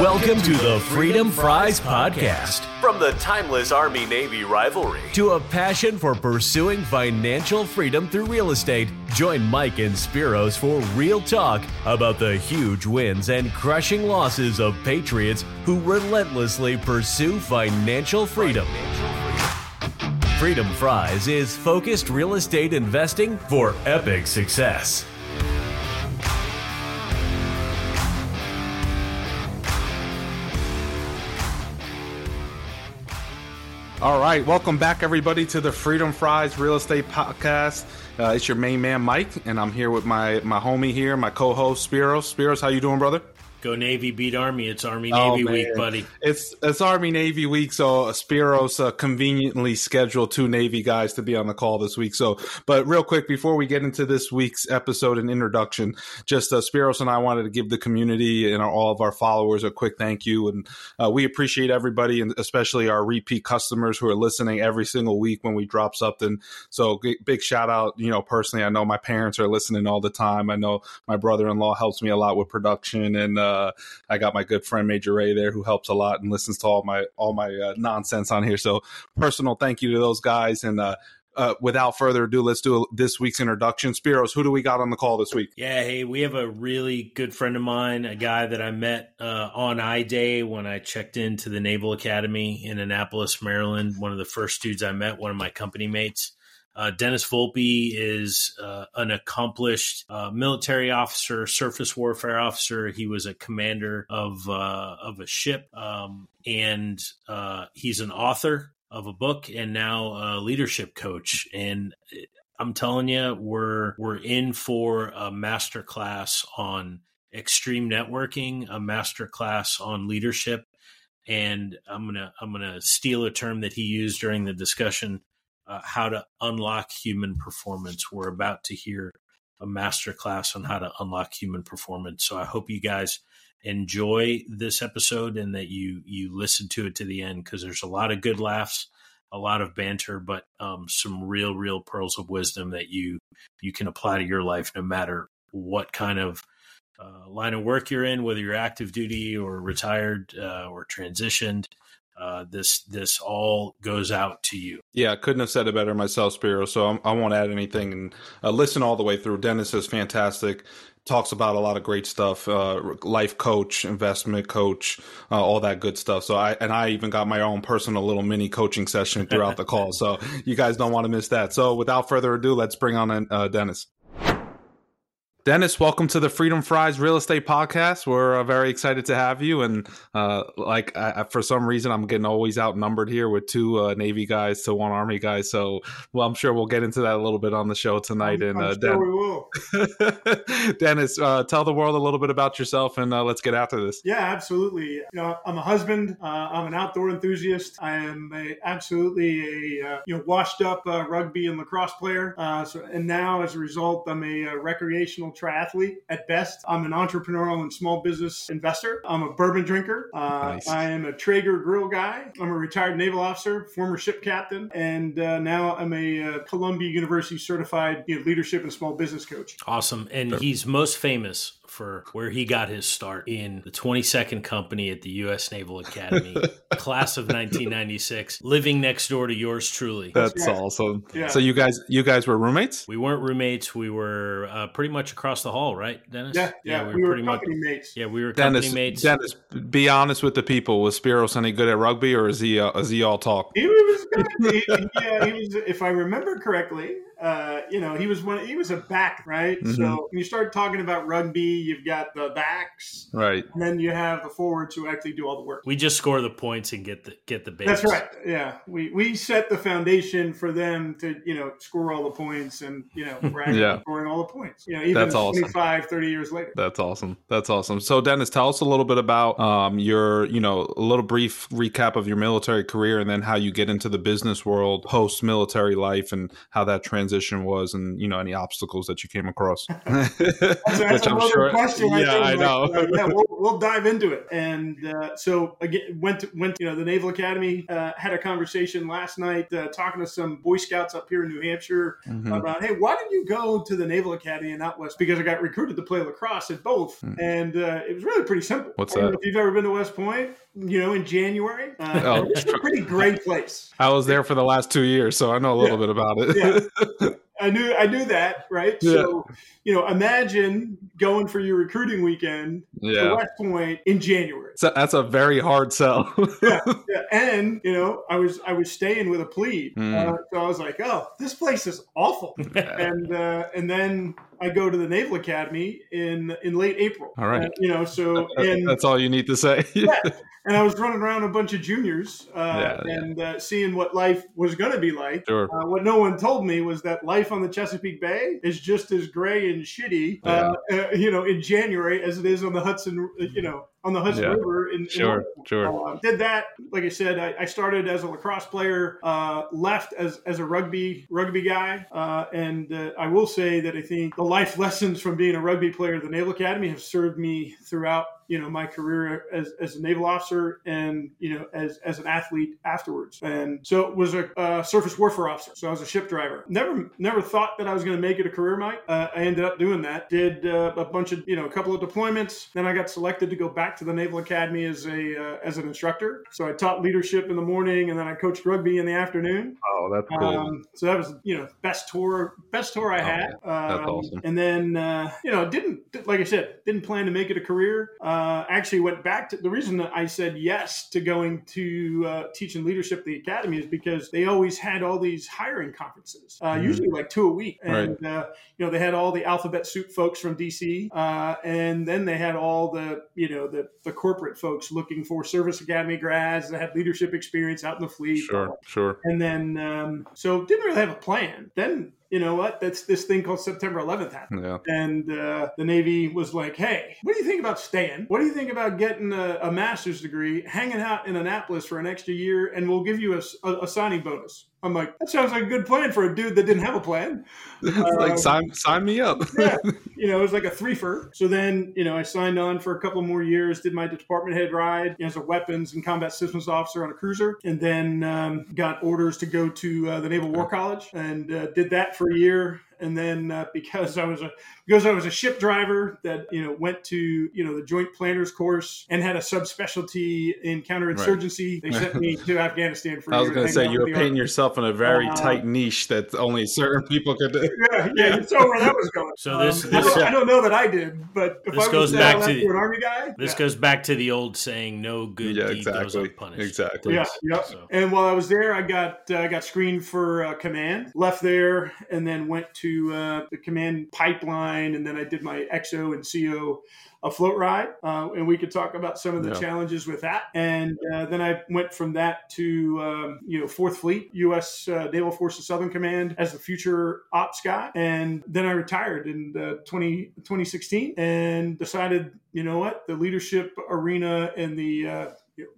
Welcome to the Freedom Fries Podcast. From the timeless Army Navy rivalry to a passion for pursuing financial freedom through real estate, join Mike and Spiros for real talk about the huge wins and crushing losses of patriots who relentlessly pursue financial freedom. Freedom Fries is focused real estate investing for epic success. All right, welcome back, everybody, to the Freedom Fries Real Estate Podcast. Uh, it's your main man, Mike, and I'm here with my my homie here, my co-host Spiros. Spiros, how you doing, brother? Go Navy, beat Army. It's Army Navy oh, week, buddy. It's it's Army Navy week, so Spiros uh, conveniently scheduled two Navy guys to be on the call this week. So, but real quick before we get into this week's episode and introduction, just uh, Spiros and I wanted to give the community and our, all of our followers a quick thank you, and uh, we appreciate everybody, and especially our repeat customers who are listening every single week when we drop something. So, big shout out, you know, personally, I know my parents are listening all the time. I know my brother in law helps me a lot with production and uh, I got my good friend Major Ray there who helps a lot and listens to all my all my uh, nonsense on here. So personal thank you to those guys and. Uh, uh, without further ado, let's do this week's introduction. Spiros, who do we got on the call this week? Yeah, hey, we have a really good friend of mine, a guy that I met uh, on I Day when I checked into the Naval Academy in Annapolis, Maryland. One of the first dudes I met, one of my company mates. Uh, Dennis Volpe is uh, an accomplished uh, military officer, surface warfare officer. He was a commander of uh, of a ship, um, and uh, he's an author of a book and now a leadership coach. And I'm telling you, we're we're in for a master class on extreme networking, a master class on leadership, and I'm gonna I'm gonna steal a term that he used during the discussion uh, how to unlock human performance. We're about to hear a masterclass on how to unlock human performance. So I hope you guys enjoy this episode and that you you listen to it to the end because there's a lot of good laughs, a lot of banter, but um, some real real pearls of wisdom that you you can apply to your life no matter what kind of uh, line of work you're in, whether you're active duty or retired uh, or transitioned uh, this this all goes out to you. Yeah, I couldn't have said it better myself, Spiro. So I'm, I will not add anything and uh, listen all the way through. Dennis is fantastic. Talks about a lot of great stuff, uh, life coach, investment coach, uh, all that good stuff. So I and I even got my own personal little mini coaching session throughout the call. So you guys don't want to miss that. So without further ado, let's bring on uh, Dennis. Dennis, welcome to the Freedom Fries Real Estate Podcast. We're uh, very excited to have you. And uh, like, I, for some reason, I'm getting always outnumbered here with two uh, Navy guys to one Army guy. So, well, I'm sure we'll get into that a little bit on the show tonight. I'm, and I'm uh, sure Den- we will. Dennis, uh, tell the world a little bit about yourself, and uh, let's get after this. Yeah, absolutely. You know, I'm a husband. I'm an outdoor enthusiast. I am a, absolutely a you know washed up rugby and lacrosse player. so, and now, as a result, I'm a recreational triathlete at best. I'm an entrepreneurial and small business investor. I'm a bourbon drinker. Uh, nice. I am a Traeger grill guy. I'm a retired naval officer, former ship captain, and uh, now I'm a uh, Columbia University certified you know, leadership and small business coach. Awesome. And he's most famous for where he got his start in the 22nd Company at the U.S. Naval Academy, class of 1996, living next door to yours truly. That's awesome. Yeah. So you guys, you guys were roommates? We weren't roommates. We were uh, pretty much across the hall, right, Dennis? Yeah, yeah. yeah we, we, were, pretty company much, mates. Yeah, we were Dennis, company mates. Dennis, be honest with the people. Was Spiros any good at rugby, or is he? Uh, is he all talk? He was good. he, yeah, he was. If I remember correctly, uh, you know, he was one. He was a back, right? Mm-hmm. So when you start talking about rugby, you've got the backs, right? And then you have the forwards who actually do all the work. We just score the points and get the get the base. That's right. Yeah, we we set the foundation for them to you know score all the points, and you know we're actually yeah. scoring all the points. You know, even That's awesome. 25, 30 years later. That's awesome. That's awesome. So Dennis, tell us a little bit about um, your you know a little brief recap of your military career, and then how you get into the business world post military life, and how that transition transition was, and you know any obstacles that you came across. that's, that's another sure, question. Yeah, I, I know. uh, yeah, we'll, we'll, dive into it. And uh, so again, went to, went to, you know the Naval Academy. Uh, had a conversation last night uh, talking to some Boy Scouts up here in New Hampshire mm-hmm. about hey, why did you go to the Naval Academy in out west? Because I got recruited to play lacrosse at both, mm-hmm. and uh, it was really pretty simple. What's that? if you've ever been to West Point, you know, in January. Uh, oh. It's a pretty great place. I was there for the last two years, so I know a little yeah. bit about it. yeah. I knew I knew that, right? Yeah. So, you know, imagine going for your recruiting weekend yeah. to West Point in January. So that's a very hard sell. yeah, yeah, and you know, I was I was staying with a plebe, mm. uh, so I was like, oh, this place is awful, and uh, and then I go to the Naval Academy in in late April. All right, you know, so and that's all you need to say. yeah, and I was running around a bunch of juniors uh, yeah, yeah. and uh, seeing what life was going to be like. Sure. Uh, what no one told me was that life on the Chesapeake Bay is just as gray and shitty, uh, yeah. Uh, you know, in January as it is on the Hudson, you know, on the Hudson yeah. River. In, sure, in sure. Uh, did that. Like I said, I, I started as a lacrosse player, uh, left as, as a rugby rugby guy, uh, and uh, I will say that I think the life lessons from being a rugby player at the Naval Academy have served me throughout you know my career as, as a naval officer and you know as, as an athlete afterwards. And so it was a uh, surface warfare officer. So i was a ship driver. Never never thought that i was going to make it a career mike. Uh, i ended up doing that. Did uh, a bunch of you know a couple of deployments. Then i got selected to go back to the naval academy as a uh, as an instructor. So i taught leadership in the morning and then i coached rugby in the afternoon. Oh that's cool. Um, so that was you know best tour best tour i oh, had. that's um, awesome. and then uh, you know didn't like i said didn't plan to make it a career uh, actually went back to the reason that I said yes to going to uh, teaching leadership at the academy is because they always had all these hiring conferences, uh, mm-hmm. usually like two a week, and right. Uh, you know they had all the alphabet soup folks from DC, uh, and then they had all the you know the the corporate folks looking for service academy grads that had leadership experience out in the fleet. Sure, sure. And then um, so didn't really have a plan. Then you know what? That's this thing called September 11th happened. Yeah. And uh, the Navy was like, hey, what do you think about staying? What do you think about getting a, a master's degree, hanging out in Annapolis for an extra year, and we'll give you a, a, a signing bonus? I'm like, that sounds like a good plan for a dude that didn't have a plan. Uh, like sign sign me up. yeah, you know, it was like a threefer. So then, you know, I signed on for a couple more years, did my department head ride as a weapons and combat systems officer on a cruiser, and then um, got orders to go to uh, the Naval War College and uh, did that for a year and then uh, because I was a because I was a ship driver that you know went to you know the Joint Planners course and had a subspecialty in counterinsurgency, right. they sent me to Afghanistan for. I was going to say you were painting yourself in a very uh, tight niche that only certain people could do. Yeah, yeah, you saw where that was going. So this, um, this I, don't, I, don't, know that I did, but if this I goes back to, to, an army guy. This yeah. goes back to the old saying, "No good yeah, deed exactly. goes unpunished." Exactly. Yeah, yeah. So. And while I was there, I got uh, I got screened for uh, command. Left there, and then went to uh, the command pipeline, and then I did my XO and CO a float ride, uh, and we could talk about some of the yeah. challenges with that. And uh, then I went from that to um, you know Fourth Fleet, U.S. Uh, Naval Forces Southern Command as the future ops guy, and then I retired in 20, 2016 and decided you know what the leadership arena and the uh,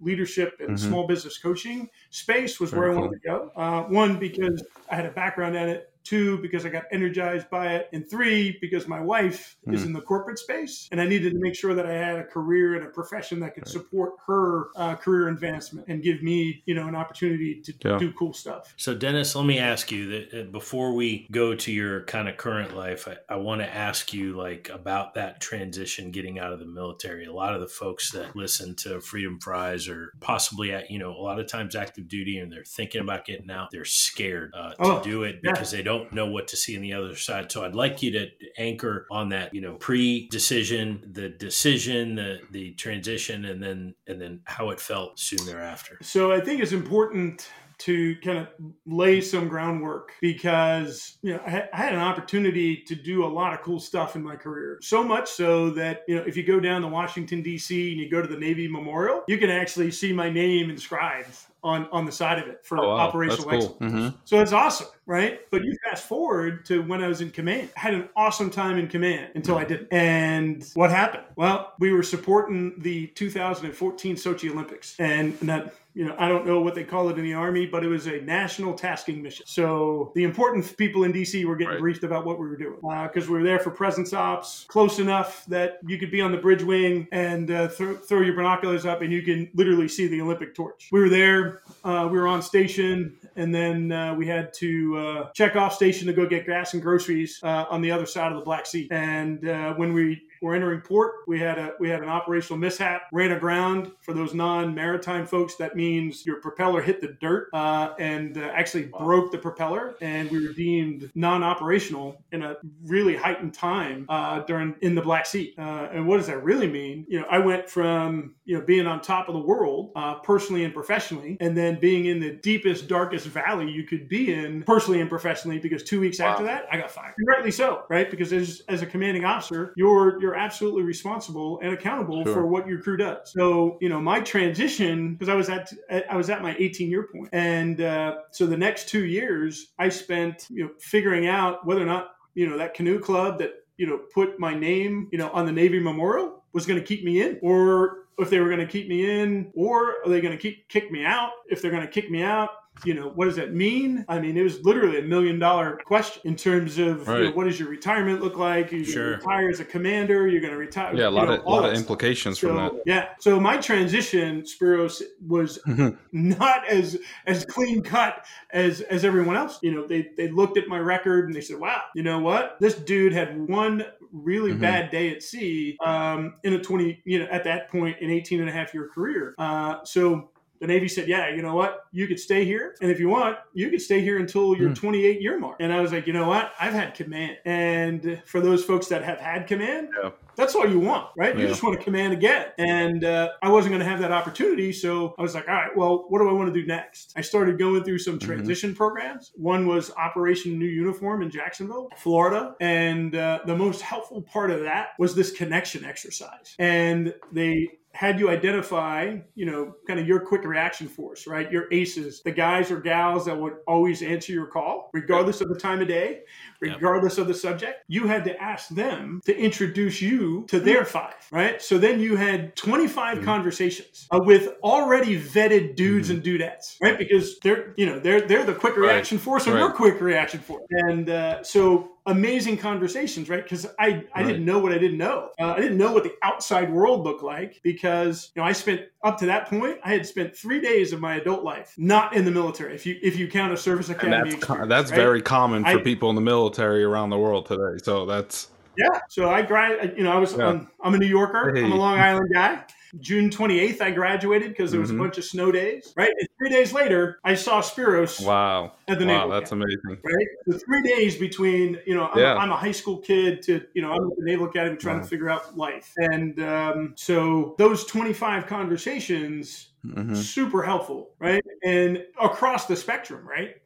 leadership and mm-hmm. small business coaching space was Very where I wanted cool. to go. Uh, one because I had a background in it two because i got energized by it and three because my wife mm. is in the corporate space and i needed to make sure that i had a career and a profession that could right. support her uh, career advancement and give me you know an opportunity to yeah. do cool stuff so dennis let me ask you that uh, before we go to your kind of current life i, I want to ask you like about that transition getting out of the military a lot of the folks that listen to freedom fries or possibly at you know a lot of times active duty and they're thinking about getting out they're scared uh, to oh, do it because yeah. they don't know what to see on the other side. So I'd like you to anchor on that, you know, pre-decision, the decision, the the transition, and then and then how it felt soon thereafter. So I think it's important to kind of lay some groundwork because you know I, had an opportunity to do a lot of cool stuff in my career. So much so that you know if you go down to Washington D.C. and you go to the Navy Memorial, you can actually see my name inscribed on on the side of it for Oh, wow. operational cool. excellence. Mhm. So it's awesome, right? But you fast forward to when I was in command. I had an awesome time in command until I didn't. And what happened? Well, we were supporting the 2014 Sochi Olympics, and that you know, I don't know what they call it in the Army, but it was a national tasking mission. So the important people in DC were getting Right. briefed about what we were doing because we were there for presence ops, close enough that you could be on the bridge wing and uh, throw, throw your binoculars up and you can literally see the Olympic torch. We were there, uh, we were on station, and then uh, we had to uh, check off station to go get gas and groceries uh, on the other side of the Black Sea. And uh, when we were entering port, we had a we had an operational mishap, ran aground. For those non-maritime folks, that means your propeller hit the dirt uh, and uh, actually broke the propeller, and we were deemed non-operational in a really heightened time uh, during in the Black Sea. Uh, and what does that really mean? You know, I went from you know being on top of the world uh, personally and professionally, and then being in the deepest, darkest valley you could be in personally and professionally. Because two weeks after that, I got fired. And rightly so, right? Because as as a commanding officer, you're you're absolutely responsible and accountable Sure. for what your crew does. So you know, my transition because I was at I was at my 18 year point, and uh, so the next two years I spent you know figuring out whether or not you know that canoe club that you know put my name you know on the Navy Memorial was going to keep me in, or if they were going to keep me in, or are they going to keep kick me out? If they're going to kick me out, you know, what does that mean? I mean, it was literally a million dollar question in terms of you know, what does your retirement look like? You're Sure. retire as a commander. You're going to retire. Yeah, a you lot know, of lot of implications from that. Yeah, so my transition, Spiros, was Mhm. not as as clean cut as as everyone else. You know, they they looked at my record and they said, "Wow, you know what? This dude had one really Mhm. bad day at sea um, in a 20, you know, at that point, an 18 and a half year career. Uh, so the Navy said, yeah, you know what? You could stay here. And if you want, you could stay here until your Hmm. 28 year mark. And I was like, you know what? I've had command. And for those folks that have had command, Yeah. that's all you want, right? You just want to command again. And uh, I wasn't going to have that opportunity. So I was like, all right, well, what do I want to do next? I started going through some Mhm. transition programs. One was Operation New Uniform in Jacksonville, Florida. And uh, the most helpful part of that was this connection exercise. And they had you identify, you know, kind of your quick reaction force, right? Your aces, the guys or gals that would always answer your call, regardless of the time of day, Yep. regardless of the subject. You had to ask them to introduce you to their five, right? So then you had 25 Mhm. conversations uh, with already vetted dudes and dudettes, right? Because they're, you know, they're they're the quick Right. reaction force and Right. we're quick reaction force. And uh, so amazing conversations, right? Because I, I Right. didn't know what I didn't know. Uh, I didn't know what the outside world looked like because you know I spent up to that point I had spent three days of my adult life not in the military. If you if you count a service And academy, that's co- experience, that's right? very common for I- people in the military around the world today. So that's Yeah. So I grad, you know, I was, Yeah. um, I'm a New Yorker. Hey. I'm a Long Island guy. June 28th, I graduated because there was Mhm. a bunch of snow days, right? And three days later, I saw Spiros wow, at the wow, Naval that's Academy, amazing. right? The three days between, you know, I'm, Yeah. I'm a high school kid to, you know, I'm at the Naval Academy trying Wow. to figure out life. And um, so those 25 conversations, Mhm. super helpful, right? And across the spectrum, right?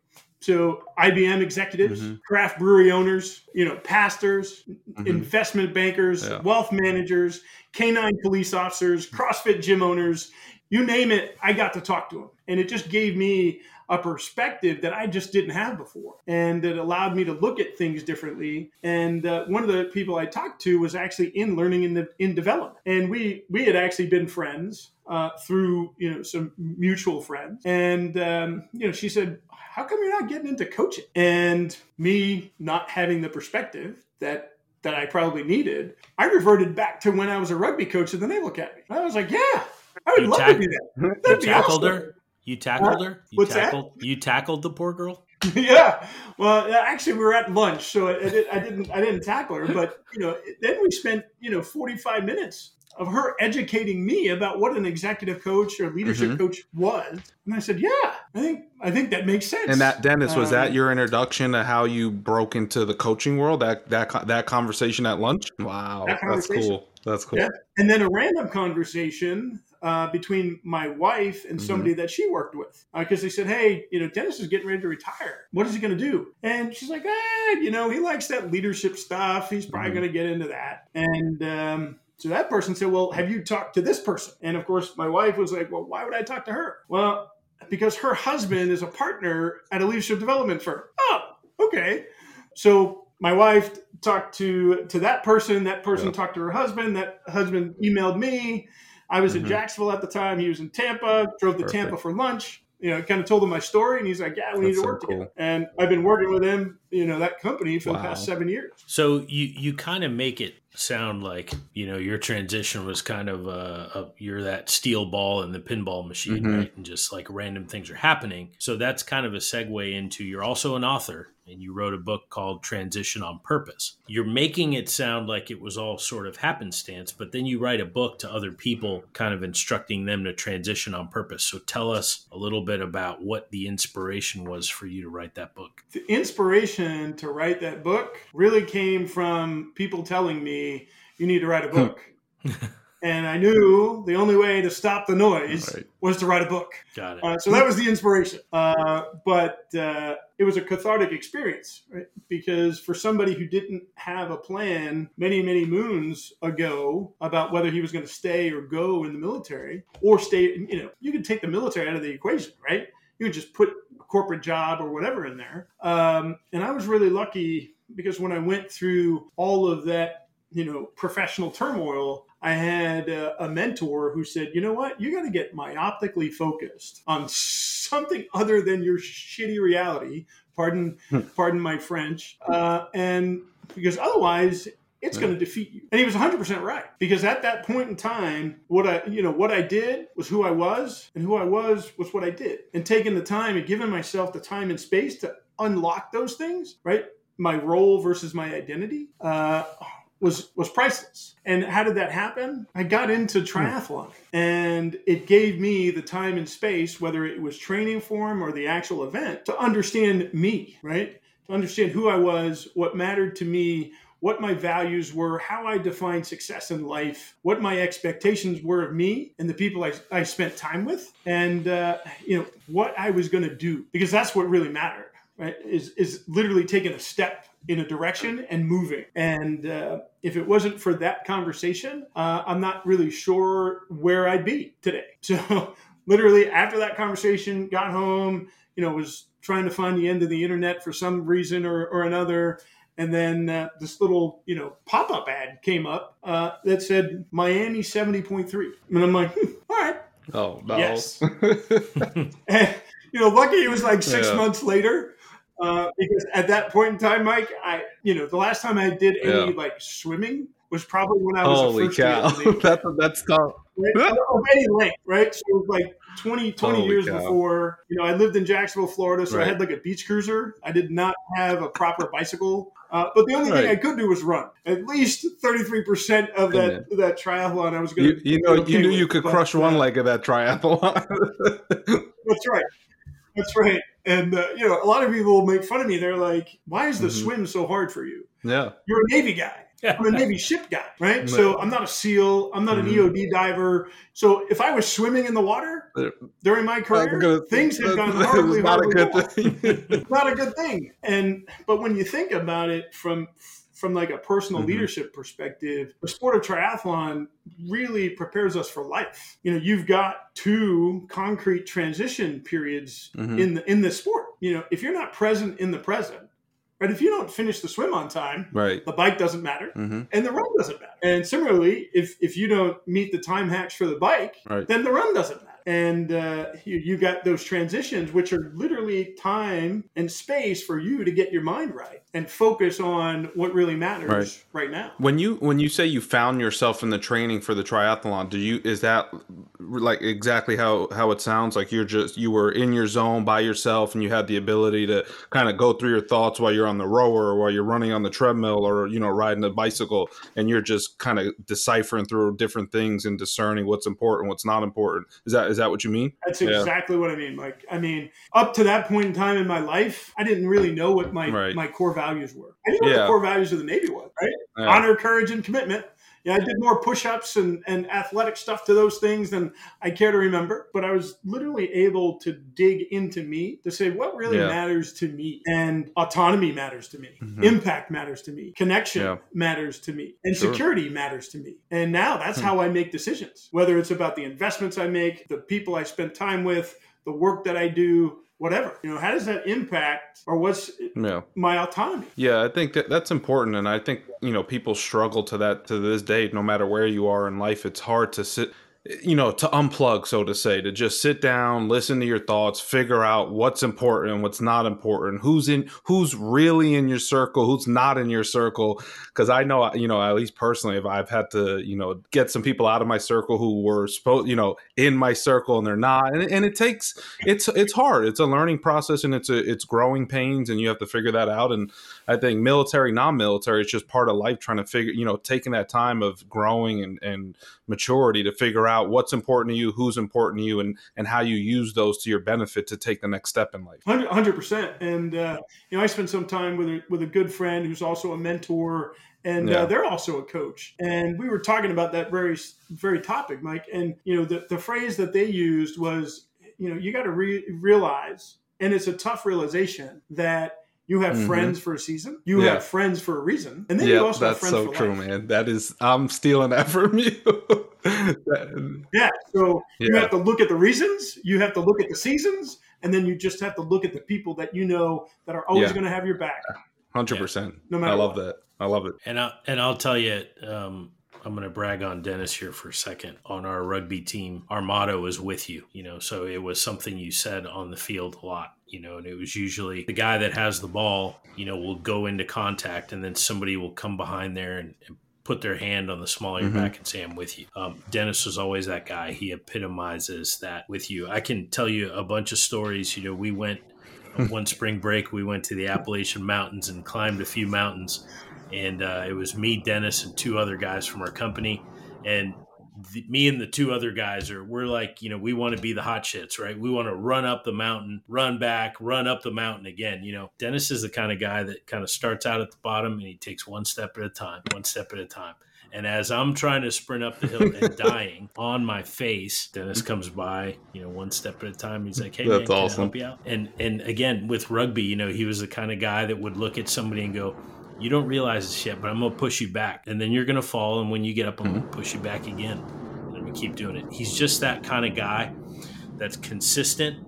So IBM executives, Mhm. craft brewery owners, you know, pastors, Mhm. investment bankers, Yeah. wealth managers, canine police officers, CrossFit gym owners, you name it, I got to talk to them. And it just gave me a perspective that I just didn't have before. And it allowed me to look at things differently. And uh, one of the people I talked to was actually in learning in, the, in development. And we, we had actually been friends uh, through, you know, some mutual friends. And, um, you know, she said, how come you're not getting into coaching? And me not having the perspective that that I probably needed, I reverted back to when I was a rugby coach at the Naval Academy. I was like, yeah, I would You love tack- to do that. You That'd be tackled awesome. her. You tackled her. You What's that? You tackled the poor girl. yeah. Well, actually, we were at lunch, so I, I, did, I didn't. I didn't tackle her, but you know, then we spent you know forty five minutes of her educating me about what an executive coach or leadership Mhm. coach was, and I said, "Yeah, I think I think that makes sense." And that Dennis was that Um, your introduction to how you broke into the coaching world? That that that conversation at lunch? Wow, That that's cool. That's cool. Yeah. and then a random conversation uh, between my wife and Mhm. somebody that she worked with because they said, "Hey, you know, Dennis is getting ready to retire. What is he going to do?" And she's like, "Eh, you know, he likes that leadership stuff. He's probably Mhm. going to get into that." And um, so that person said, "Well, have you talked to this person?" And of course, my wife was like, "Well, why would I talk to her?" Well. because her husband is a partner at a leadership development firm. Oh, okay. So my wife talked to to that person. That person talked to her husband. That husband emailed me. I was mm-hmm. in Jacksonville at the time. He was in Tampa. Drove to Perfect. Tampa for lunch you know, kind of told him my story, and he's like, "Yeah, we That's need to so work cool. together." And I've been working with him, you know, that company for wow. the past seven years. So you you kind of make it sound like you know your transition was kind of uh, a, you're that steel ball in the pinball machine, mm-hmm. right? And just like random things are happening. So that's kind of a segue into you're also an author and you wrote a book called Transition on Purpose. You're making it sound like it was all sort of happenstance, but then you write a book to other people, kind of instructing them to transition on purpose. So tell us a little bit about what the inspiration was for you to write that book. The inspiration to write that book really came from people telling me, you need to write a book. and I knew the only way to stop the noise right. was to write a book. Got it. Uh, so that was the inspiration. Uh, but uh, it was a cathartic experience, right? Because for somebody who didn't have a plan many, many moons ago about whether he was going to stay or go in the military or stay, you know, you could take the military out of the equation, right? You would just put a corporate job or whatever in there. Um, and I was really lucky because when I went through all of that, you know, professional turmoil, I had a, a mentor who said, you know what, you got to get myopically focused on something other than your shitty reality. Pardon, hmm. pardon my French. Uh, and because otherwise, it's going to defeat you. And he was 100% right because at that point in time, what I, you know, what I did was who I was and who I was was what I did. And taking the time and giving myself the time and space to unlock those things, right? My role versus my identity. Uh, was was priceless. And how did that happen? I got into hmm. triathlon and it gave me the time and space whether it was training form or the actual event to understand me, right? To understand who I was, what mattered to me, what my values were, how I defined success in life, what my expectations were of me and the people I, I spent time with, and uh, you know what I was going to do because that's what really mattered. Right? Is is literally taking a step in a direction and moving. And uh, if it wasn't for that conversation, uh, I'm not really sure where I'd be today. So, literally, after that conversation, got home, you know, was trying to find the end of the internet for some reason or, or another. And then uh, this little, you know, pop up ad came up uh, that said Miami 70.3. And I'm like, hmm, all right. Oh, no. Yes. and, you know, lucky it was like six yeah. months later uh, because at that point in time, Mike, I you know the last time I did any yeah. like swimming was probably when I was holy cow. that's that's tough. Right? of any length, right? So it was like 20, 20 holy years cow. before. You know, I lived in Jacksonville, Florida, so right. I had like a beach cruiser. I did not have a proper bicycle. Uh, but the only right. thing I could do was run. At least thirty three percent of that that triathlon, I was going to. You, you know, you knew with, you could crush one uh, leg of that triathlon. that's right. That's right. And uh, you know, a lot of people make fun of me. They're like, "Why is the mm-hmm. swim so hard for you?" Yeah, you're a Navy guy. I'm a Navy ship guy, right? So I'm not a SEAL. I'm not an mm-hmm. EOD diver. So if I was swimming in the water during my career, gonna, things have gone horribly, not horribly a good thing. not a good thing. And but when you think about it from from like a personal mm-hmm. leadership perspective, the sport of triathlon really prepares us for life. You know, you've got two concrete transition periods mm-hmm. in the in this sport. You know, if you're not present in the present, right? If you don't finish the swim on time, right, the bike doesn't matter, mm-hmm. and the run doesn't matter. And similarly, if if you don't meet the time hacks for the bike, right. then the run doesn't matter and uh, you, you got those transitions which are literally time and space for you to get your mind right and focus on what really matters right. right, now. When you when you say you found yourself in the training for the triathlon do you is that like exactly how how it sounds? Like you're just you were in your zone by yourself and you had the ability to kind of go through your thoughts while you're on the rower or while you're running on the treadmill or you know riding a bicycle and you're just kind of deciphering through different things and discerning what's important what's not important. Is that is that what you mean? That's exactly yeah. what I mean, Like, I mean, up to that point in time in my life, I didn't really know what my right. my core values were. I knew what the core values of the Navy was, right? Yeah. Honor, courage, and commitment. Yeah, I did more push-ups and, and athletic stuff to those things than I care to remember. But I was literally able to dig into me to say what really yeah. matters to me. And autonomy matters to me. Mm-hmm. Impact matters to me. Connection yeah. matters to me. And sure. security matters to me. And now that's hmm. how I make decisions. Whether it's about the investments I make, the people I spend time with, the work that I do, whatever. You know, how does that impact or what's yeah. my autonomy? Yeah, I think that that's important, and I think you know people struggle to that to this day. No matter where you are in life, it's hard to sit you know, to unplug, so to say, to just sit down, listen to your thoughts, figure out what's important, and what's not important, who's in, who's really in your circle, who's not in your circle. Because I know, you know, at least personally, if I've had to, you know, get some people out of my circle who were supposed, you know, in my circle and they're not, and, and it takes, it's, it's hard. It's a learning process and it's a, it's growing pains, and you have to figure that out. And I think military, non-military, it's just part of life, trying to figure, you know, taking that time of growing and and maturity to figure out what's important to you, who's important to you, and and how you use those to your benefit to take the next step in life. Hundred percent. And uh, you know, I spent some time with a, with a good friend who's also a mentor, and uh, yeah. uh, they're also a coach. And we were talking about that very very topic, Mike. And you know, the the phrase that they used was, you know, you got to re- realize, and it's a tough realization that you have mm-hmm. friends for a season. You yeah. have friends for a reason, and then you also have friends so for true, life. man. That is, I'm stealing that from you. yeah. So yeah. you have to look at the reasons. You have to look at the seasons, and then you just have to look at the people that you know that are always yeah. going to have your back. Hundred percent. No matter. I love what. that. I love it. And I and I'll tell you, um, I'm going to brag on Dennis here for a second. On our rugby team, our motto is with you, you know, so it was something you said on the field a lot, you know, and it was usually the guy that has the ball, you know, will go into contact and then somebody will come behind there and, and put their hand on the small of your mm-hmm. back and say, I'm with you. Um, Dennis was always that guy. He epitomizes that with you. I can tell you a bunch of stories. You know, we went one spring break, we went to the Appalachian Mountains and climbed a few mountains and uh, it was me, Dennis, and two other guys from our company, and the, me and the two other guys are we're like you know we want to be the hot shits right we want to run up the mountain run back run up the mountain again you know dennis is the kind of guy that kind of starts out at the bottom and he takes one step at a time one step at a time and as I'm trying to sprint up the hill and dying on my face, Dennis comes by, you know, one step at a time. He's like, "Hey, That's man, awesome. can I help you out?" And and again with rugby, you know, he was the kind of guy that would look at somebody and go, you don't realize this yet, but I'm gonna push you back, and then you're gonna fall, and when you get up, I'm mm-hmm. gonna push you back again, and I'm gonna keep doing it. He's just that kind of guy that's consistent,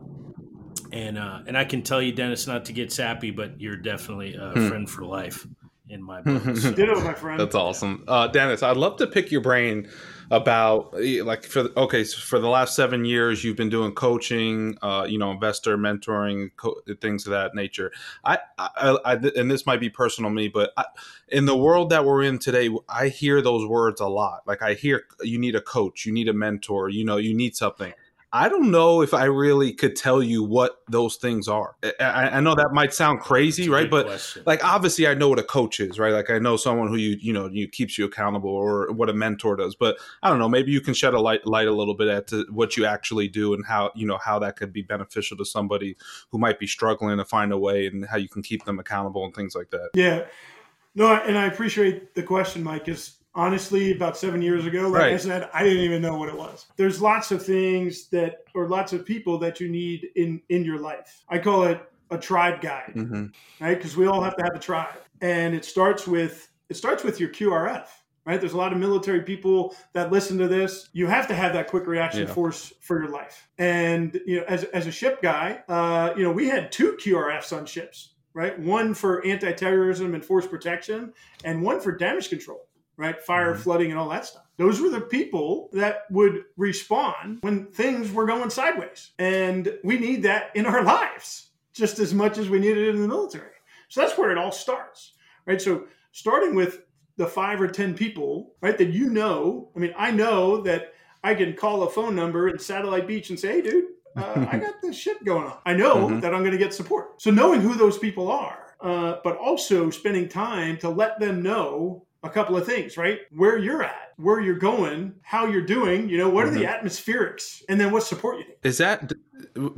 and uh, and I can tell you, Dennis, not to get sappy, but you're definitely a hmm. friend for life in my book. So. Ditto, my friend. That's awesome, uh, Dennis. I'd love to pick your brain about like for okay so for the last seven years you've been doing coaching uh, you know investor mentoring co- things of that nature I, I, I, and this might be personal me but I, in the world that we're in today i hear those words a lot like i hear you need a coach you need a mentor you know you need something I don't know if I really could tell you what those things are. I, I know that might sound crazy, right? But question. like obviously I know what a coach is, right? Like I know someone who you you know you keeps you accountable or what a mentor does. But I don't know, maybe you can shed a light light a little bit at to what you actually do and how you know how that could be beneficial to somebody who might be struggling to find a way and how you can keep them accountable and things like that. Yeah. No, and I appreciate the question, Mike, is honestly about seven years ago like right. i said i didn't even know what it was. There's lots of things that or lots of people that you need in in your life. I call it a tribe guide mm-hmm. right? Because we all have to have a tribe. And it starts with it starts with your qrf right? There's a lot of military people that listen to this. You have to have that quick reaction yeah. force for your life. And you know as, as a ship guy uh, you know we had two qrfs on ships right? One for anti-terrorism and force protection and one for damage control right? Fire, mm-hmm. flooding, and all that stuff. Those were the people that would respond when things were going sideways. And we need that in our lives just as much as we need it in the military. So that's where it all starts, right? So starting with the five or 10 people, right, that you know, I mean, I know that I can call a phone number in Satellite Beach and say, hey, dude, uh, I got this shit going on. I know mm-hmm. that I'm going to get support. So knowing who those people are, uh, but also spending time to let them know a couple of things, right? Where you're at, where you're going, how you're doing, you know, what mm-hmm. are the mm-hmm. atmospherics, and then what support you need. Is that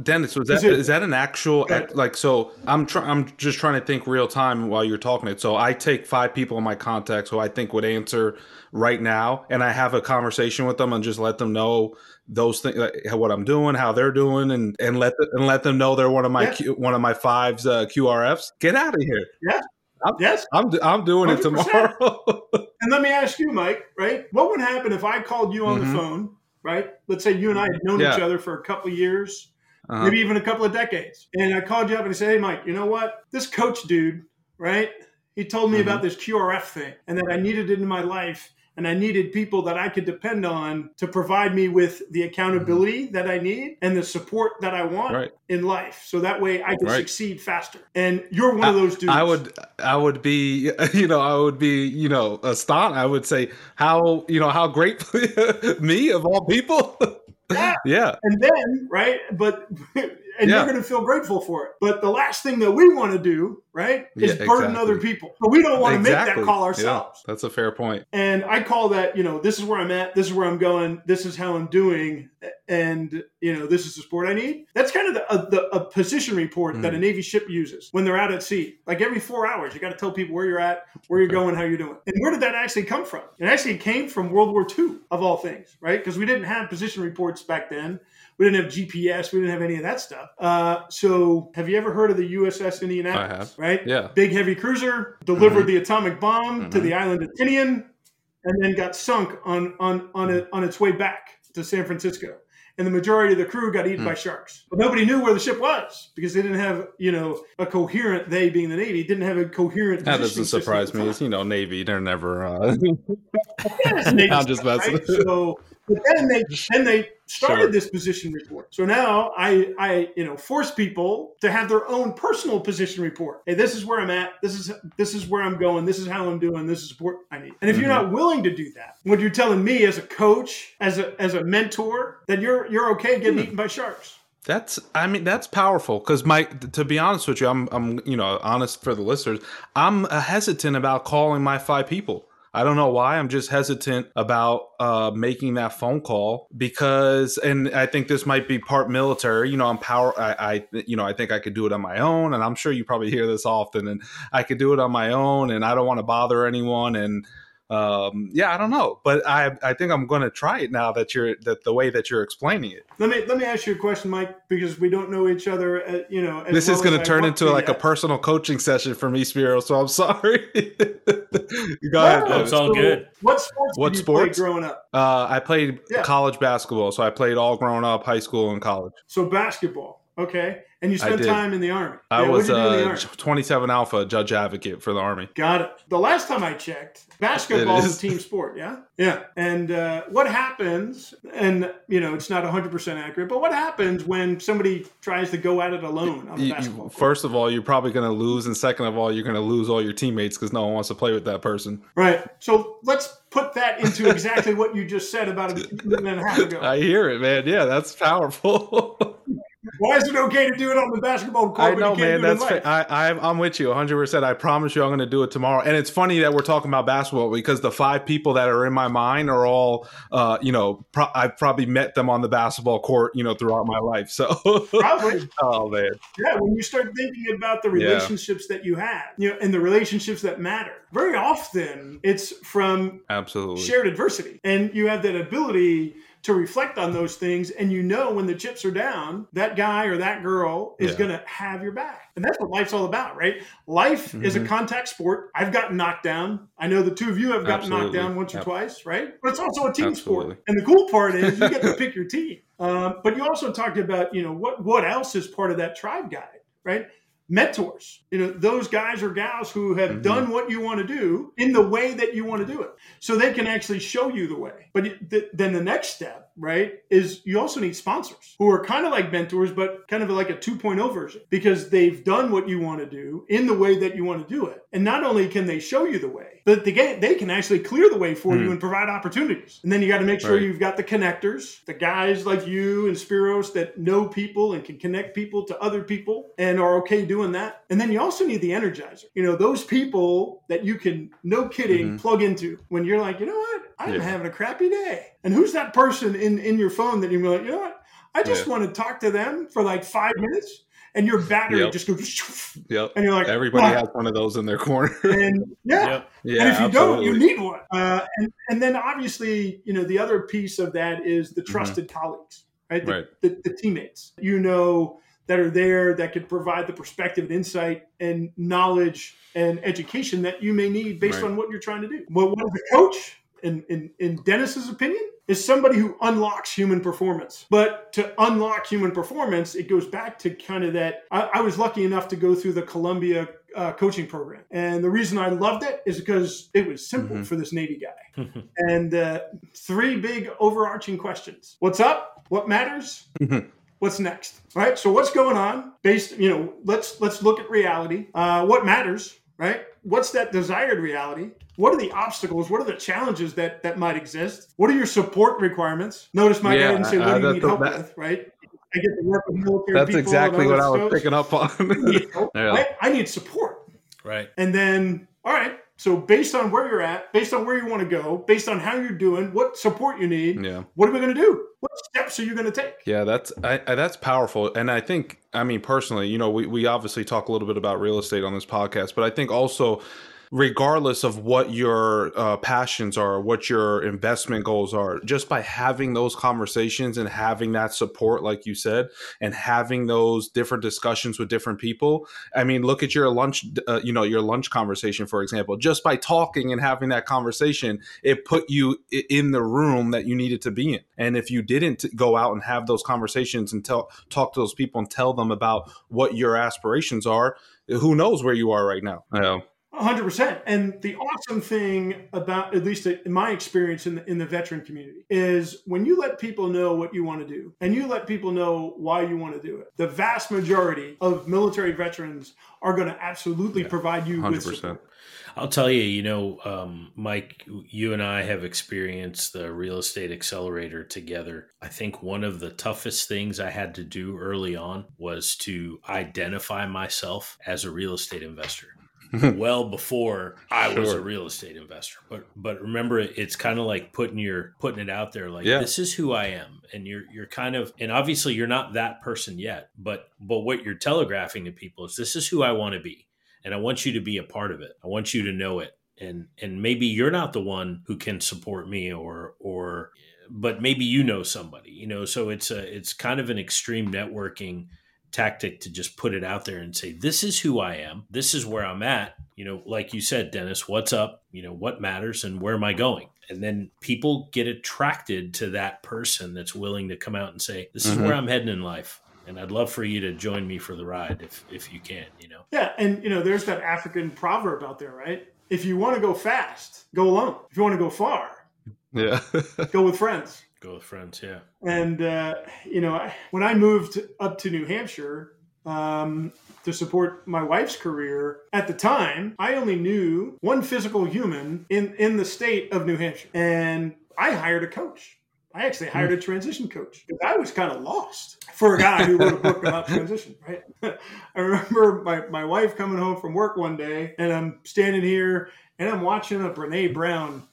Dennis? Was that is, it, is that an actual like? So I'm trying. I'm just trying to think real time while you're talking it. So I take five people in my contacts who I think would answer right now, and I have a conversation with them and just let them know those things, like what I'm doing, how they're doing, and and let the, and let them know they're one of my yeah. Q, one of my fives uh, QRFs. Get out of here. Yeah. I'm, yes, I'm I'm doing 100%. it tomorrow. and let me ask you, Mike. Right, what would happen if I called you on mm-hmm. the phone? Right, let's say you and I had known yeah. each other for a couple of years. uh-huh. maybe even a couple of decades. And I called you up and I said, "Hey, Mike, you know what? This coach dude, right? He told me mm-hmm. about this QRF thing and that I needed it in my life." And I needed people that I could depend on to provide me with the accountability mm-hmm. that I need and the support that I want right. in life. So that way I can right. succeed faster. And you're one I, of those dudes. I would I would be you know, I would be, you know, astonished. I would say how, you know, how grateful me of all people. Yeah. yeah. And then, right? But and yeah. you're going to feel grateful for it. But the last thing that we want to do, right, is yeah, burden exactly. other people. But we don't want to exactly. make that call ourselves. Yeah, that's a fair point. And I call that, you know, this is where I'm at, this is where I'm going, this is how I'm doing, and you know, this is the support I need. That's kind of the, a, the, a position report mm. that a mm. Navy ship uses when they're out at sea. Like every four hours, you got to tell people where you're at, where you're going, how you're doing. And where did that actually come from? It actually came from World War II, of all things, right? Because we didn't have position reports back then. We didn't have GPS. We didn't have any of that stuff. Uh, so, have you ever heard of the USS Indianapolis? I have. Right? Yeah. Big heavy cruiser delivered mm-hmm. the atomic bomb mm-hmm. to the island of Tinian, and then got sunk on on on, it, on its way back to San Francisco and the majority of the crew got eaten mm. by sharks. But nobody knew where the ship was because they didn't have, you know, a coherent. They being the Navy didn't have a coherent. That doesn't surprise me. It's, you know, Navy. They're never. Uh... I'm just messing. Right? So but then they then they started sure. this position report. So now I I you know force people to have their own personal position report. Hey, this is where I'm at. This is this is where I'm going. This is how I'm doing. This is support I need. And if mm-hmm. you're not willing to do that, what you're telling me as a coach, as a as a mentor, that you're you're okay getting mm. eaten by sharks. That's I mean that's powerful because Mike to be honest with you I'm I'm you know honest for the listeners I'm hesitant about calling my five people I don't know why. I'm just hesitant about uh, making that phone call because, and I think this might be part military. You know, I'm power. I, I, you know, I think I could do it on my own, and I'm sure you probably hear this often. And I could do it on my own, and I don't want to bother anyone. And um, yeah, I don't know, but I I think I'm going to try it now that you're that the way that you're explaining it. Let me let me ask you a question, Mike, because we don't know each other. Uh, you know, this well is going to turn into like yet. a personal coaching session for me, Spiro. So I'm sorry. Go ahead. No, it's all so good. What sports? What sports? growing up? Uh, I played yeah. college basketball, so I played all growing up, high school and college. So basketball. Okay. And you spent time in the Army. I yeah, was uh, 27 Alpha judge advocate for the Army. Got it. The last time I checked, basketball is. a team sport. Yeah. Yeah. And uh, what happens, and, you know, it's not 100% accurate, but what happens when somebody tries to go at it alone on the basketball court? First of all, you're probably going to lose. And second of all, you're going to lose all your teammates because no one wants to play with that person. Right. So let's put that into exactly what you just said about a minute and a half ago. I hear it, man. Yeah, that's powerful. Why is it okay to do it on the basketball court? I know, man. That's I, I, am with you 100. percent I promise you, I'm going to do it tomorrow. And it's funny that we're talking about basketball because the five people that are in my mind are all, uh, you know, pro- I've probably met them on the basketball court, you know, throughout my life. So probably, oh man, yeah. When you start thinking about the relationships yeah. that you have, you know, and the relationships that matter, very often it's from absolutely shared adversity, and you have that ability to reflect on those things and you know when the chips are down that guy or that girl is yeah. going to have your back and that's what life's all about right life mm-hmm. is a mm-hmm. contact sport i've gotten knocked down i know the two of you have gotten Absolutely. knocked down once or yep. twice right but it's also a team Absolutely. sport and the cool part is you get to pick your team um, but you also talked about you know what what else is part of that tribe guide right mentors you know those guys or gals who have mm-hmm. done what you want to do in the way that you want to do it so they can actually show you the way but th- then the next step right is you also need sponsors who are kind of like mentors but kind of like a 2.0 version because they've done what you want to do in the way that you want to do it and not only can they show you the way but they, they can actually clear the way for mm. you and provide opportunities and then you got to make sure right. you've got the connectors the guys like you and spiros that know people and can connect people to other people and are okay doing doing that. And then you also need the energizer. You know, those people that you can, no kidding, mm-hmm. plug into when you're like, you know what, I'm yeah. having a crappy day. And who's that person in in your phone that you're like, you know what, I just yeah. want to talk to them for like five minutes. And your battery yep. just goes, yep. and you're like, everybody has one of those in their corner. and yeah, yep. yeah, and if you absolutely. don't, you need one. Uh, and and then obviously, you know, the other piece of that is the mm-hmm. trusted mm-hmm. colleagues, right? The, right. The, the teammates. You know, that are there that could provide the perspective and insight and knowledge and education that you may need based right. on what you're trying to do. Well, what is the coach, in, in, in Dennis's opinion, is somebody who unlocks human performance. But to unlock human performance, it goes back to kind of that. I, I was lucky enough to go through the Columbia uh, coaching program. And the reason I loved it is because it was simple mm-hmm. for this Navy guy. and uh, three big overarching questions What's up? What matters? Mm-hmm. What's next? Right. So what's going on? Based, you know, let's let's look at reality. Uh, what matters? Right. What's that desired reality? What are the obstacles? What are the challenges that that might exist? What are your support requirements? Notice my yeah, didn't say what uh, do you need help that, with, right? I get to work with military That's exactly what I was picking up on. yeah. I, I need support. Right. And then, all right, so based on where you're at, based on where you want to go, based on how you're doing, what support you need, yeah. what are we going to do? What steps are you going to take? Yeah, that's I, I, that's powerful, and I think I mean personally, you know, we we obviously talk a little bit about real estate on this podcast, but I think also regardless of what your uh, passions are, what your investment goals are, just by having those conversations and having that support, like you said, and having those different discussions with different people. I mean, look at your lunch, uh, you know, your lunch conversation, for example. Just by talking and having that conversation, it put you in the room that you needed to be in. And if you didn't go out and have those conversations and tell, talk to those people and tell them about what your aspirations are, who knows where you are right now? Yeah hundred percent. And the awesome thing about, at least in my experience in the, in the veteran community, is when you let people know what you want to do and you let people know why you want to do it. The vast majority of military veterans are going to absolutely yeah, provide you 100%. with support. I'll tell you, you know, um, Mike, you and I have experienced the real estate accelerator together. I think one of the toughest things I had to do early on was to identify myself as a real estate investor. well before I sure. was a real estate investor. But but remember, it's kind of like putting your putting it out there, like yeah. this is who I am, and you're you're kind of and obviously you're not that person yet, but but what you're telegraphing to people is this is who I want to be, and I want you to be a part of it. I want you to know it, and and maybe you're not the one who can support me, or or but maybe you know somebody, you know. So it's a it's kind of an extreme networking tactic to just put it out there and say, this is who I am. This is where I'm at. You know, like you said, Dennis, what's up? You know, what matters and where am I going? And then people get attracted to that person that's willing to come out and say, this is mm-hmm. where I'm heading in life. And I'd love for you to join me for the ride if, if you can, you know? Yeah. And, you know, there's that African proverb out there, right? If you want to go fast, go alone. If you want to go far, yeah, go with friends. Go with friends, yeah. And uh, you know, when I moved up to New Hampshire um, to support my wife's career, at the time I only knew one physical human in in the state of New Hampshire, and I hired a coach. I actually hired a transition coach because I was kind of lost for a guy who wrote a book about transition, right? I remember my, my wife coming home from work one day and I'm standing here and I'm watching a Brene Brown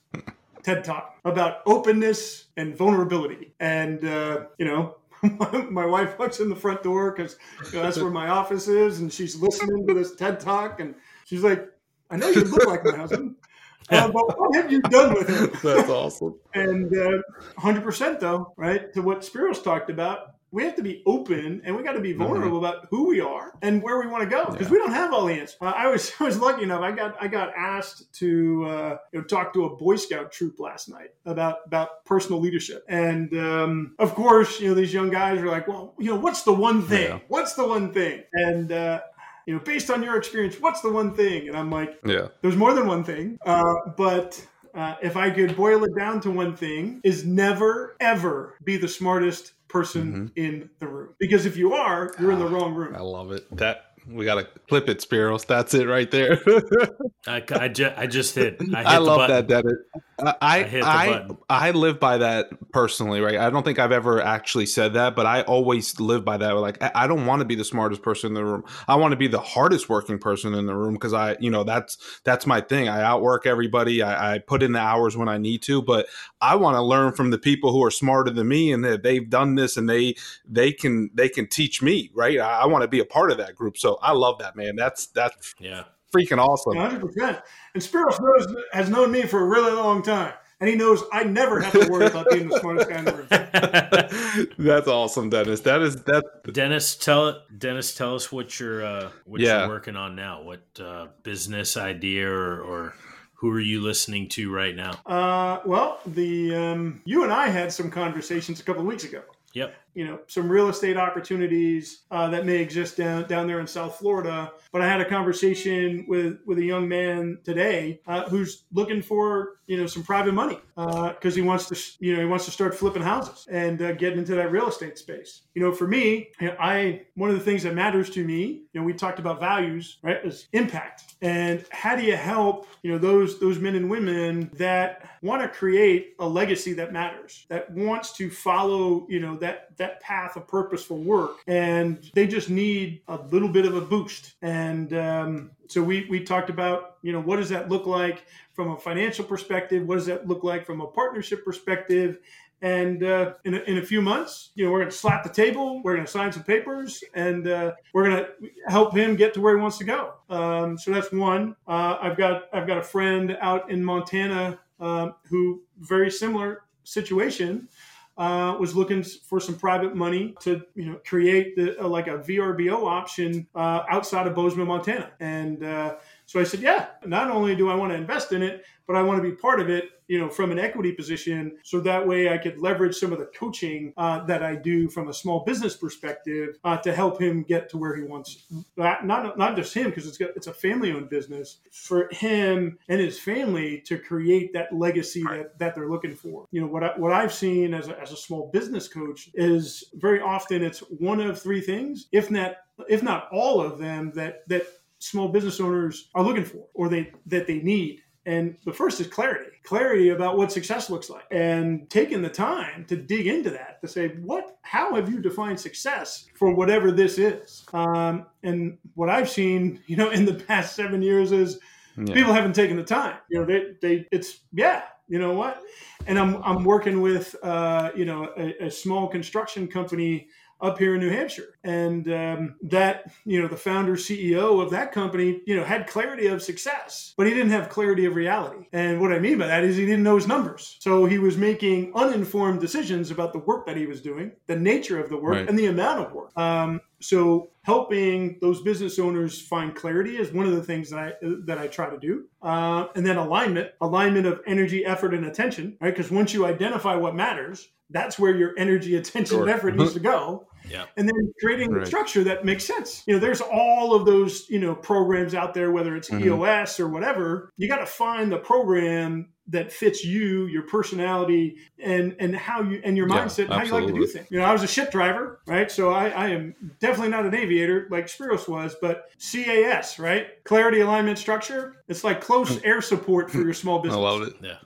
TED Talk about openness and vulnerability. And, uh, you know, my wife walks in the front door because you know, that's where my office is, and she's listening to this TED Talk, and she's like, "I know you look like my husband, uh, but what have you done with him?" That's awesome. and uh, 100% though, right to what Spiros talked about we have to be open and we got to be vulnerable mm-hmm. about who we are and where we want to go because yeah. we don't have all the answers. Uh, I was I was lucky enough. I got I got asked to uh, you know, talk to a Boy Scout troop last night about about personal leadership, and um, of course, you know these young guys are like, well, you know, what's the one thing? Yeah. What's the one thing? And uh, you know, based on your experience, what's the one thing? And I'm like, yeah, there's more than one thing, uh, but. Uh, if I could boil it down to one thing, is never ever be the smartest person mm-hmm. in the room. Because if you are, you're in the ah, wrong room. I love it. That we got to clip it, Spiros. That's it right there. I, I, ju- I, just hit. I, I love that, Dennis. I I, I, I, live by that personally, right? I don't think I've ever actually said that, but I always live by that. Like, I, don't want to be the smartest person in the room. I want to be the hardest working person in the room because I, you know, that's that's my thing. I outwork everybody. I, I put in the hours when I need to, but I want to learn from the people who are smarter than me and that they've done this and they they can they can teach me, right? I, I want to be a part of that group. So I love that, man. That's that's yeah freaking awesome. 100%. And Spiros knows, has known me for a really long time. And he knows I never have to worry about being the smartest guy in the room. That's awesome, Dennis. That is that. Dennis, tell Dennis, tell us what you're uh, what yeah. you're working on now. What uh, business idea or, or who are you listening to right now? Uh, well, the um, you and I had some conversations a couple of weeks ago. Yep. You know, some real estate opportunities uh, that may exist down down there in South Florida. But I had a conversation with with a young man today uh, who's looking for you know some private money because uh, he wants to you know he wants to start flipping houses and uh, getting into that real estate space. You know, for me, I one of the things that matters to me, you know, we talked about values, right? Is impact and how do you help you know those those men and women that want to create a legacy that matters, that wants to follow you know that that path of purposeful work, and they just need a little bit of a boost. And and um, so we we talked about you know what does that look like from a financial perspective? What does that look like from a partnership perspective? And uh, in, a, in a few months you know we're going to slap the table we're going to sign some papers and uh, we're going to help him get to where he wants to go. Um, so that's one. Uh, i've got i've got a friend out in montana um, who very similar situation uh, was looking for some private money to you know create the, uh, like a VRBO option uh, outside of Bozeman, Montana, and uh, so I said, yeah, not only do I want to invest in it, but I want to be part of it, you know, from an equity position. So that way I could leverage some of the coaching uh, that I do from a small business perspective uh, to help him get to where he wants. Not, not, not just him, because it's, it's a family owned business, for him and his family to create that legacy that, that they're looking for. You know, what, I, what I've seen as a, as a small business coach is very often it's one of three things, if not, if not all of them that, that small business owners are looking for or they that they need. And the first is clarity clarity about what success looks like and taking the time to dig into that to say what how have you defined success for whatever this is? Um, and what i've seen you know in the past seven years is yeah. people haven't taken the time. You know they, they it's yeah you know what? And i'm, I'm working with uh, you know a, a small construction company up here in New Hampshire. And um, that, you know, the founder CEO of that company, you know, had clarity of success, but he didn't have clarity of reality. And what I mean by that is he didn't know his numbers. So he was making uninformed decisions about the work that he was doing, the nature of the work, right. and the amount of work. Um, so helping those business owners find clarity is one of the things that I that I try to do. Uh, and then alignment, alignment of energy, effort, and attention, right? Because once you identify what matters, that's where your energy, attention, sure. and effort needs to go. Yeah. And then creating right. a structure that makes sense. You know, there's all of those, you know, programs out there, whether it's mm-hmm. EOS or whatever. You got to find the program that fits you, your personality, and and how you and your mindset, yeah, how you like to do things. You know, I was a ship driver, right? So I, I am definitely not an aviator like Spiros was, but CAS, right? Clarity, alignment, structure. It's like close air support for your small business. I love it. Yeah.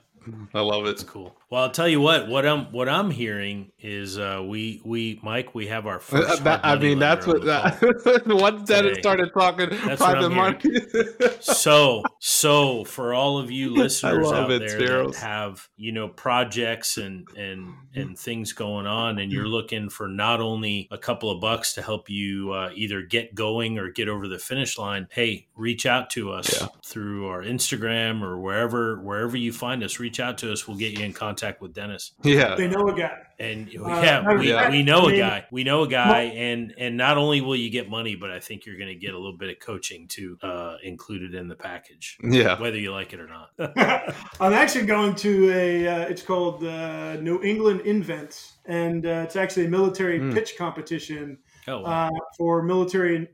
I love it. It's cool. Well, I'll tell you what. What I'm what I'm hearing is uh, we we Mike we have our uh, first. That, I mean, that's what that, once Dennis started talking that's private money. so so for all of you listeners out it, there that have you know projects and and and things going on, and you're looking for not only a couple of bucks to help you uh, either get going or get over the finish line. Hey, reach out to us yeah. through our Instagram or wherever wherever you find us. Reach out to us. We'll get you in contact with Dennis. Yeah, they know a guy. And uh, yeah, we, yeah. we know I mean, a guy. We know a guy, and and not only will you get money, but I think you're going to get a little bit of coaching too uh, included in the package. Yeah, whether you like it or not. I'm actually going to a. Uh, it's called uh, New England Invents, and uh, it's actually a military mm. pitch competition. Oh, wow. Uh, for military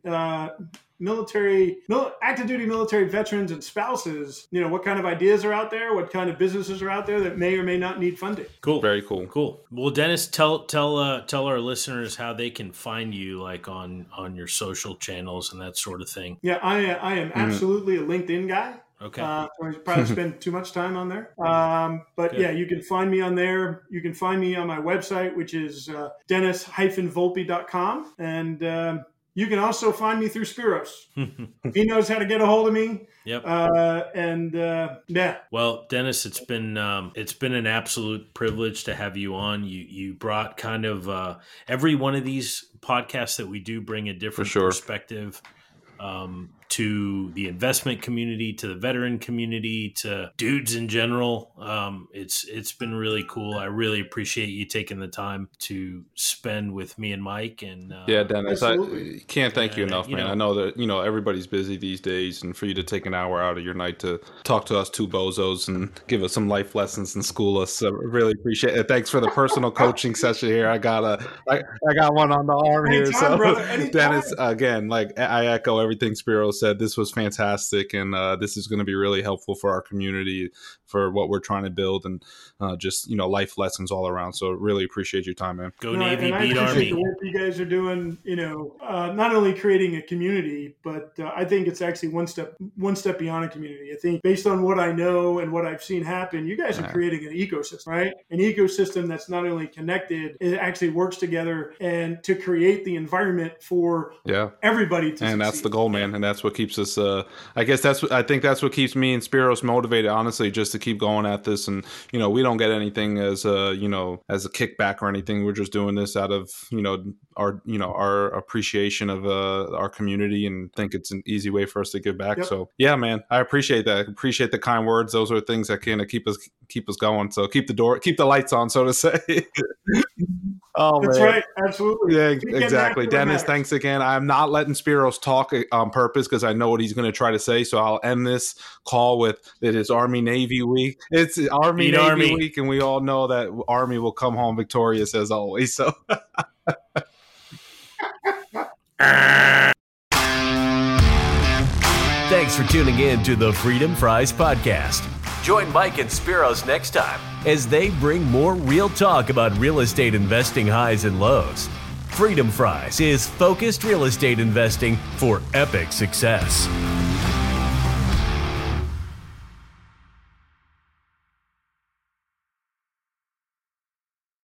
military, mil- active duty military veterans and spouses, you know, what kind of ideas are out there, what kind of businesses are out there that may or may not need funding. Cool. Very cool. Cool. Well, Dennis, tell tell uh, tell our listeners how they can find you, like on on your social channels and that sort of thing. Yeah, I I am mm-hmm. absolutely a LinkedIn guy. Okay. Uh, I probably spend too much time on there. Um, but Good. yeah, you can find me on there. You can find me on my website, which is uh, dennis-volpe.com. And um, you can also find me through Spiros. he knows how to get a hold of me. Yep. Uh, and uh, yeah. Well, Dennis, it's been um, it's been an absolute privilege to have you on. You you brought kind of uh, every one of these podcasts that we do bring a different sure. perspective um, to the investment community, to the veteran community, to dudes in general. Um, it's it's been really cool. I really appreciate you taking the time to spend with me and Mike. And uh, yeah, Dennis, Absolutely. I can't thank you enough, you man. Know, I know that you know everybody's busy these days, and for you to take an hour out of your night to talk to us two bozos and give us some life lessons and school us, I really appreciate it. Thanks for the personal coaching session here. I got a, I, I got one on the arm anytime, here. So, brother, Dennis, again, like I echo everything Spiro said. This was fantastic, and uh, this is going to be really helpful for our community for what we're trying to build, and uh, just you know life lessons all around. So, really appreciate your time, man. Go no, Navy, beat Army. The work you guys are doing, you know, uh, not only creating a community, but uh, I think it's actually one step one step beyond a community. I think based on what I know and what I've seen happen, you guys are creating an ecosystem, right? An ecosystem that's not only connected, it actually works together and to create the environment for yeah everybody to and succeed. that's the goal man and that's what keeps us uh i guess that's what i think that's what keeps me and spiros motivated honestly just to keep going at this and you know we don't get anything as a you know as a kickback or anything we're just doing this out of you know our you know our appreciation of uh our community and think it's an easy way for us to give back yep. so yeah man i appreciate that I appreciate the kind words those are things that kind of keep us keep us going so keep the door keep the lights on so to say Oh, That's man. right. Absolutely. Yeah, exactly. Dennis, thanks again. I'm not letting Spiros talk uh, on purpose because I know what he's going to try to say. So I'll end this call with it is Army Navy week. It's Army Navy Army. week, and we all know that Army will come home victorious as always. So. Thanks for tuning in to the Freedom Fries Podcast. Join Mike and Spiros next time as they bring more real talk about real estate investing highs and lows. Freedom Fries is focused real estate investing for epic success.